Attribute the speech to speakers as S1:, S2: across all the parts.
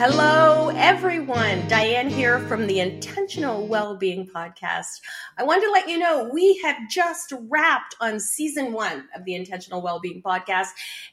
S1: Hello, everyone. Dianne here from the Intentional Wellbeing Podcast. I wanted to let you know we have just wrapped on season one of the Intentional Wellbeing Podcast.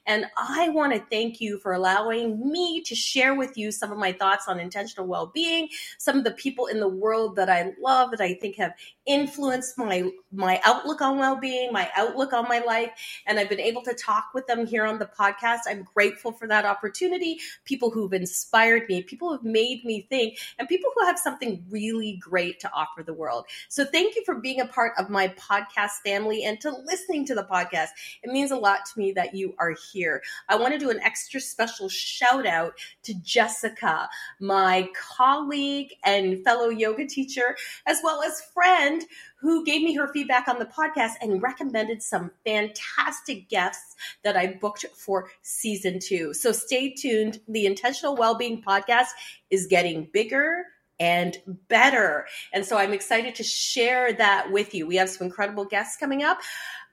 S1: And I want to thank you for allowing me to share with you some of my thoughts on intentional well-being, some of the people in the world that I love that I think have influenced my my outlook on well-being, my outlook on my life, and I've been able to talk with them here on the podcast. I'm grateful for that opportunity. People who've inspired me, people who've made me think, and people who have something really great to offer the world. So thank you for being a part of my podcast family and to listening to the podcast. It means a lot to me that you are here. I want to do an extra special shout out to Jessica, my colleague and fellow yoga teacher, as well as friend friend who gave me her feedback on the podcast and recommended some fantastic guests that I booked for season two. So stay tuned. The Intentional Wellbeing Podcast is getting bigger and better. And so I'm excited to share that with you. We have some incredible guests coming up.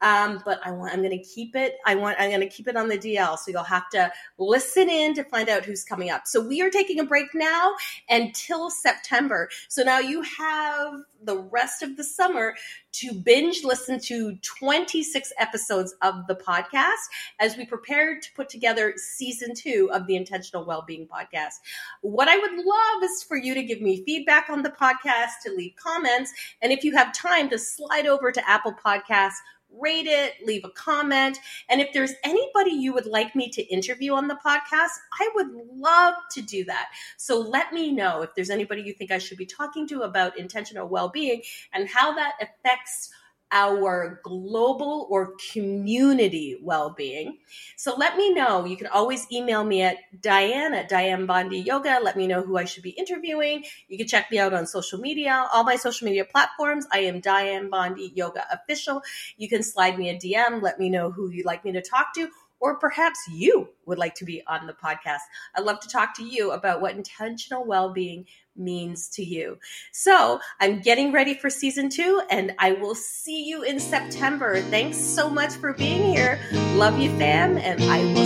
S1: Um, but I want, I'm going to keep it. I want, I'm going to keep it on the DL. So you'll have to listen in to find out who's coming up. So we are taking a break now until September. So now you have the rest of the summer to binge listen to 26 episodes of the podcast as we prepare to put together season two of the Intentional Wellbeing Podcast. What I would love is for you to give me feedback on the podcast, to leave comments, and if you have time to slide over to Apple Podcasts rate it, leave a comment. And if there's anybody you would like me to interview on the podcast, I would love to do that. So let me know if there's anybody you think I should be talking to about intentional well being and how that affects our global or community well-being. So let me know. You can always email me at Dianne at Dianne Bondy Yoga. Let me know who I should be interviewing. You can check me out on social media, all my social media platforms. I am Dianne Bondy Yoga Official. You can slide me a DM. Let me know who you'd like me to talk to or perhaps you would like to be on the podcast. I'd love to talk to you about what intentional well being means to you. So I'm getting ready for season two, and I will see you in September. Thanks so much for being here. Love you, fam, and I will